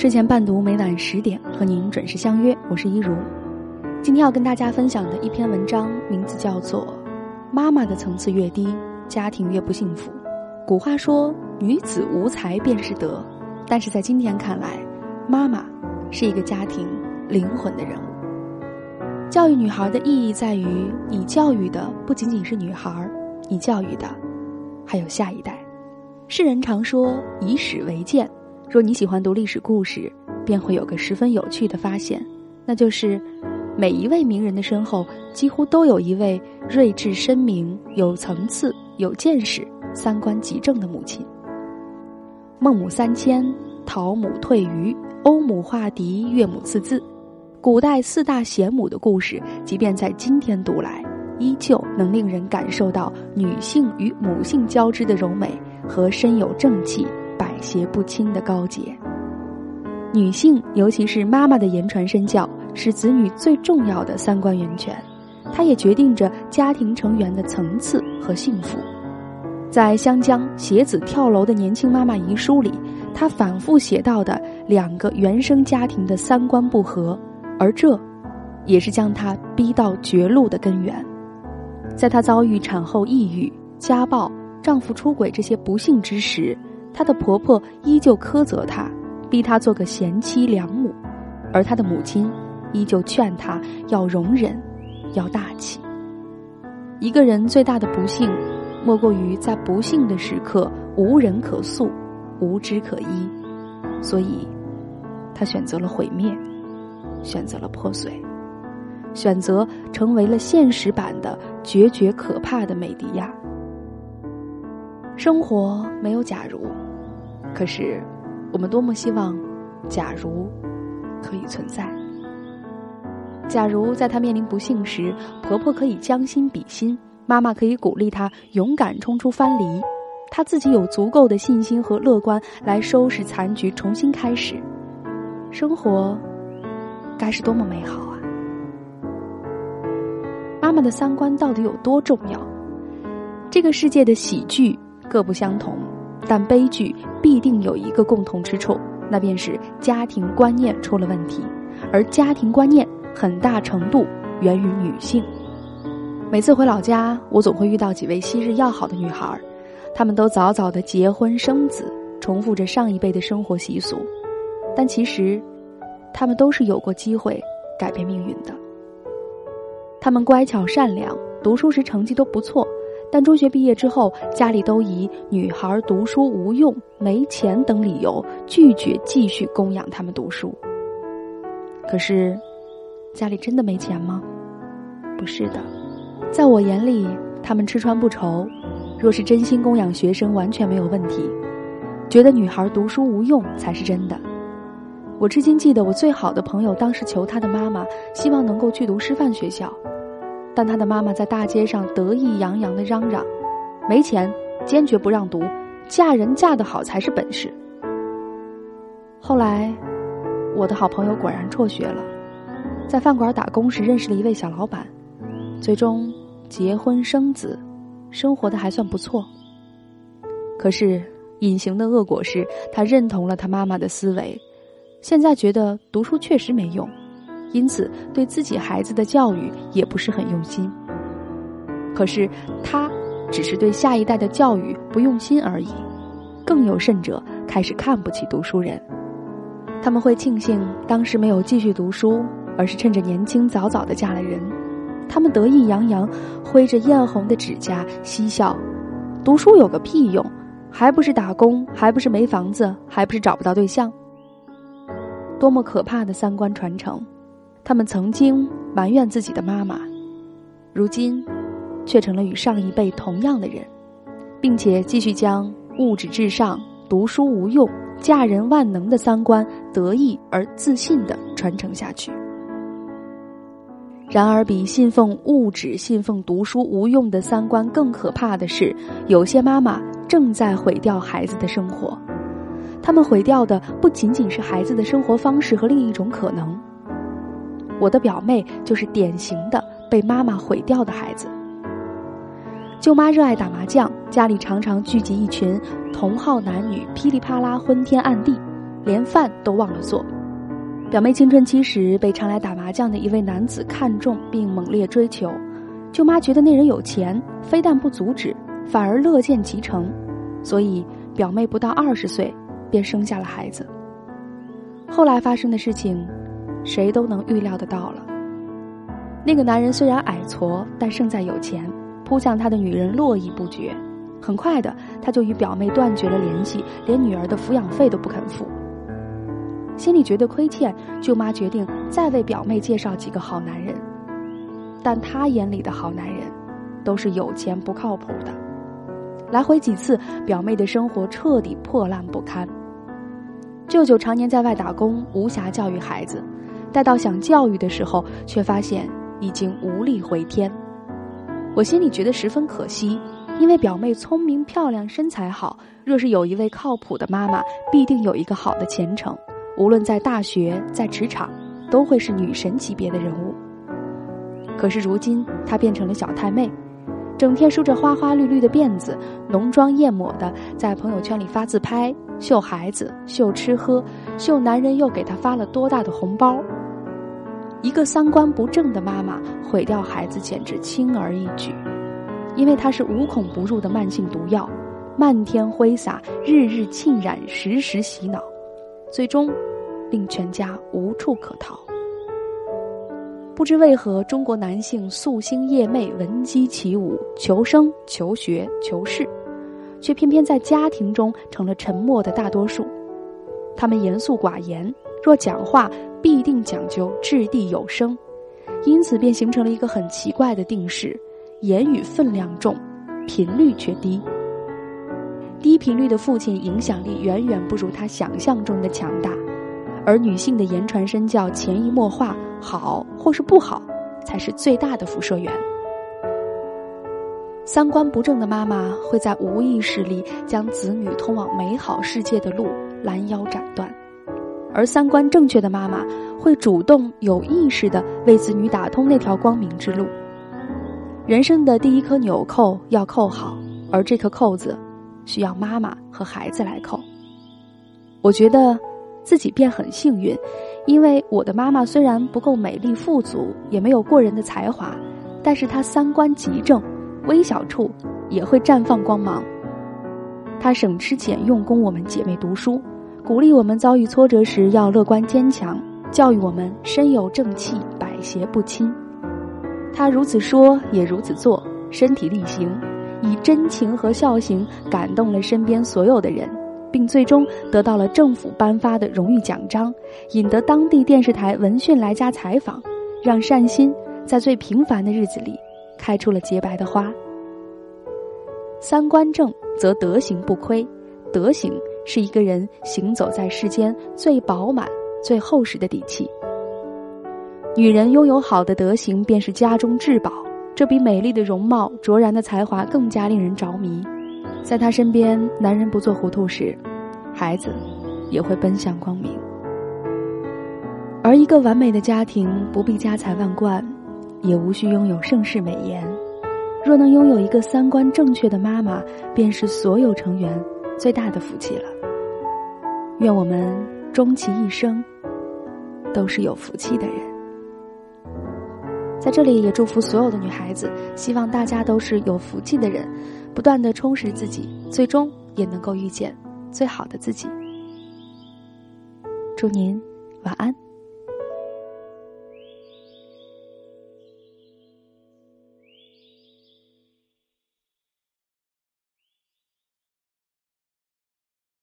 睡前伴读每晚十点，和您准时相约。我是一如，今天要跟大家分享的一篇文章，名字叫做《妈妈的层次越低，家庭越不幸福》。古话说“女子无才便是德”，但是在今天看来，妈妈是一个家庭灵魂的人物。教育女孩的意义在于，你教育的不仅仅是女孩，你教育的还有下一代。世人常说以史为鉴。若你喜欢读历史故事，便会有个十分有趣的发现，那就是每一位名人的身后，几乎都有一位睿智深明、有层次、有见识、三观极正的母亲。孟母三迁，陶母退鱼，欧母化敌，岳母刺字，古代四大贤母的故事，即便在今天读来，依旧能令人感受到女性与母性交织的柔美和身有正气。百邪不侵的高洁。女性，尤其是妈妈的言传身教，是子女最重要的三观源泉，它也决定着家庭成员的层次和幸福。在湘江携子跳楼的年轻妈妈遗书里，她反复写到的两个原生家庭的三观不合，而这，也是将她逼到绝路的根源。在她遭遇产后抑郁、家暴、丈夫出轨这些不幸之时。她的婆婆依旧苛责她，逼她做个贤妻良母，而她的母亲依旧劝她要容忍，要大气。一个人最大的不幸，莫过于在不幸的时刻无人可诉，无枝可依，所以，她选择了毁灭，选择了破碎，选择成为了现实版的决绝可怕的美迪亚。生活没有假如，可是，我们多么希望，假如可以存在。假如在她面临不幸时，婆婆可以将心比心，妈妈可以鼓励她勇敢冲出藩篱，她自己有足够的信心和乐观来收拾残局，重新开始，生活该是多么美好啊！妈妈的三观到底有多重要？这个世界的喜剧。各不相同，但悲剧必定有一个共同之处，那便是家庭观念出了问题，而家庭观念很大程度源于女性。每次回老家，我总会遇到几位昔日要好的女孩，她们都早早的结婚生子，重复着上一辈的生活习俗，但其实，她们都是有过机会改变命运的。她们乖巧善良，读书时成绩都不错。但中学毕业之后，家里都以女孩读书无用、没钱等理由拒绝继续供养他们读书。可是，家里真的没钱吗？不是的，在我眼里，他们吃穿不愁。若是真心供养学生，完全没有问题。觉得女孩读书无用才是真的。我至今记得，我最好的朋友当时求他的妈妈，希望能够去读师范学校。但他的妈妈在大街上得意洋洋的嚷嚷：“没钱，坚决不让读，嫁人嫁得好才是本事。”后来，我的好朋友果然辍学了，在饭馆打工时认识了一位小老板，最终结婚生子，生活的还算不错。可是，隐形的恶果是他认同了他妈妈的思维，现在觉得读书确实没用。因此，对自己孩子的教育也不是很用心。可是，他只是对下一代的教育不用心而已。更有甚者，开始看不起读书人。他们会庆幸当时没有继续读书，而是趁着年轻早早的嫁了人。他们得意洋洋，挥着艳红的指甲嬉笑：“读书有个屁用，还不是打工，还不是没房子，还不是找不到对象。”多么可怕的三观传承！他们曾经埋怨自己的妈妈，如今，却成了与上一辈同样的人，并且继续将物质至上、读书无用、嫁人万能的三观得意而自信的传承下去。然而，比信奉物质、信奉读书无用的三观更可怕的是，有些妈妈正在毁掉孩子的生活。他们毁掉的不仅仅是孩子的生活方式和另一种可能。我的表妹就是典型的被妈妈毁掉的孩子。舅妈热爱打麻将，家里常常聚集一群同好男女，噼里啪啦昏天暗地。连饭都忘了做。表妹青春期时被常来打麻将的一位男子看中并猛烈追求，舅妈觉得那人有钱，非但不阻止，反而乐见其成，所以表妹不到二十岁便生下了孩子。后来发生的事情，谁都能预料得到了。那个男人虽然矮矬，但胜在有钱，扑向他的女人络绎不绝。很快的，他就与表妹断绝了联系，连女儿的抚养费都不肯付。心里觉得亏欠，舅妈决定再为表妹介绍几个好男人。但他眼里的好男人，都是有钱不靠谱的。来回几次，表妹的生活彻底破烂不堪。舅舅常年在外打工，无暇教育孩子。待到想教育的时候，却发现已经无力回天。我心里觉得十分可惜，因为表妹聪明漂亮，身材好。若是有一位靠谱的妈妈，必定有一个好的前程。无论在大学，在职场，都会是女神级别的人物。可是如今，她变成了小太妹，整天梳着花花绿绿的辫子，浓妆艳抹的在朋友圈里发自拍，秀孩子，秀吃喝，秀男人又给她发了多大的红包。一个三观不正的妈妈毁掉孩子，简直轻而易举，因为她是无孔不入的慢性毒药，漫天挥洒，日日浸染，时时洗脑。最终，令全家无处可逃。不知为何，中国男性夙兴夜寐、闻鸡起舞、求生、求学、求事，却偏偏在家庭中成了沉默的大多数。他们严肃寡言，若讲话必定讲究掷地有声，因此便形成了一个很奇怪的定式：言语分量重，频率却低。低频率的父亲影响力远远不如他想象中的强大，而女性的言传身教、潜移默化，好或是不好，才是最大的辐射源。三观不正的妈妈会在无意识里将子女通往美好世界的路拦腰斩断，而三观正确的妈妈会主动有意识的为子女打通那条光明之路。人生的第一颗纽扣要扣好，而这颗扣子。需要妈妈和孩子来扣。我觉得自己便很幸运，因为我的妈妈虽然不够美丽富足，也没有过人的才华，但是她三观极正，微小处也会绽放光芒。她省吃俭用供我们姐妹读书，鼓励我们遭遇挫折时要乐观坚强，教育我们身有正气，百邪不侵。他如此说，也如此做，身体力行。以真情和孝行感动了身边所有的人，并最终得到了政府颁发的荣誉奖章，引得当地电视台闻讯来家采访，让善心在最平凡的日子里开出了洁白的花。三观正则德行不亏，德行是一个人行走在世间最饱满、最厚实的底气。女人拥有好的德行，便是家中至宝。这比美丽的容貌、卓然的才华更加令人着迷。在她身边，男人不做糊涂事，孩子也会奔向光明。而一个完美的家庭，不必家财万贯，也无需拥有盛世美颜。若能拥有一个三观正确的妈妈，便是所有成员最大的福气了。愿我们终其一生，都是有福气的人。在这里也祝福所有的女孩子，希望大家都是有福气的人，不断的充实自己，最终也能够遇见最好的自己。祝您晚安。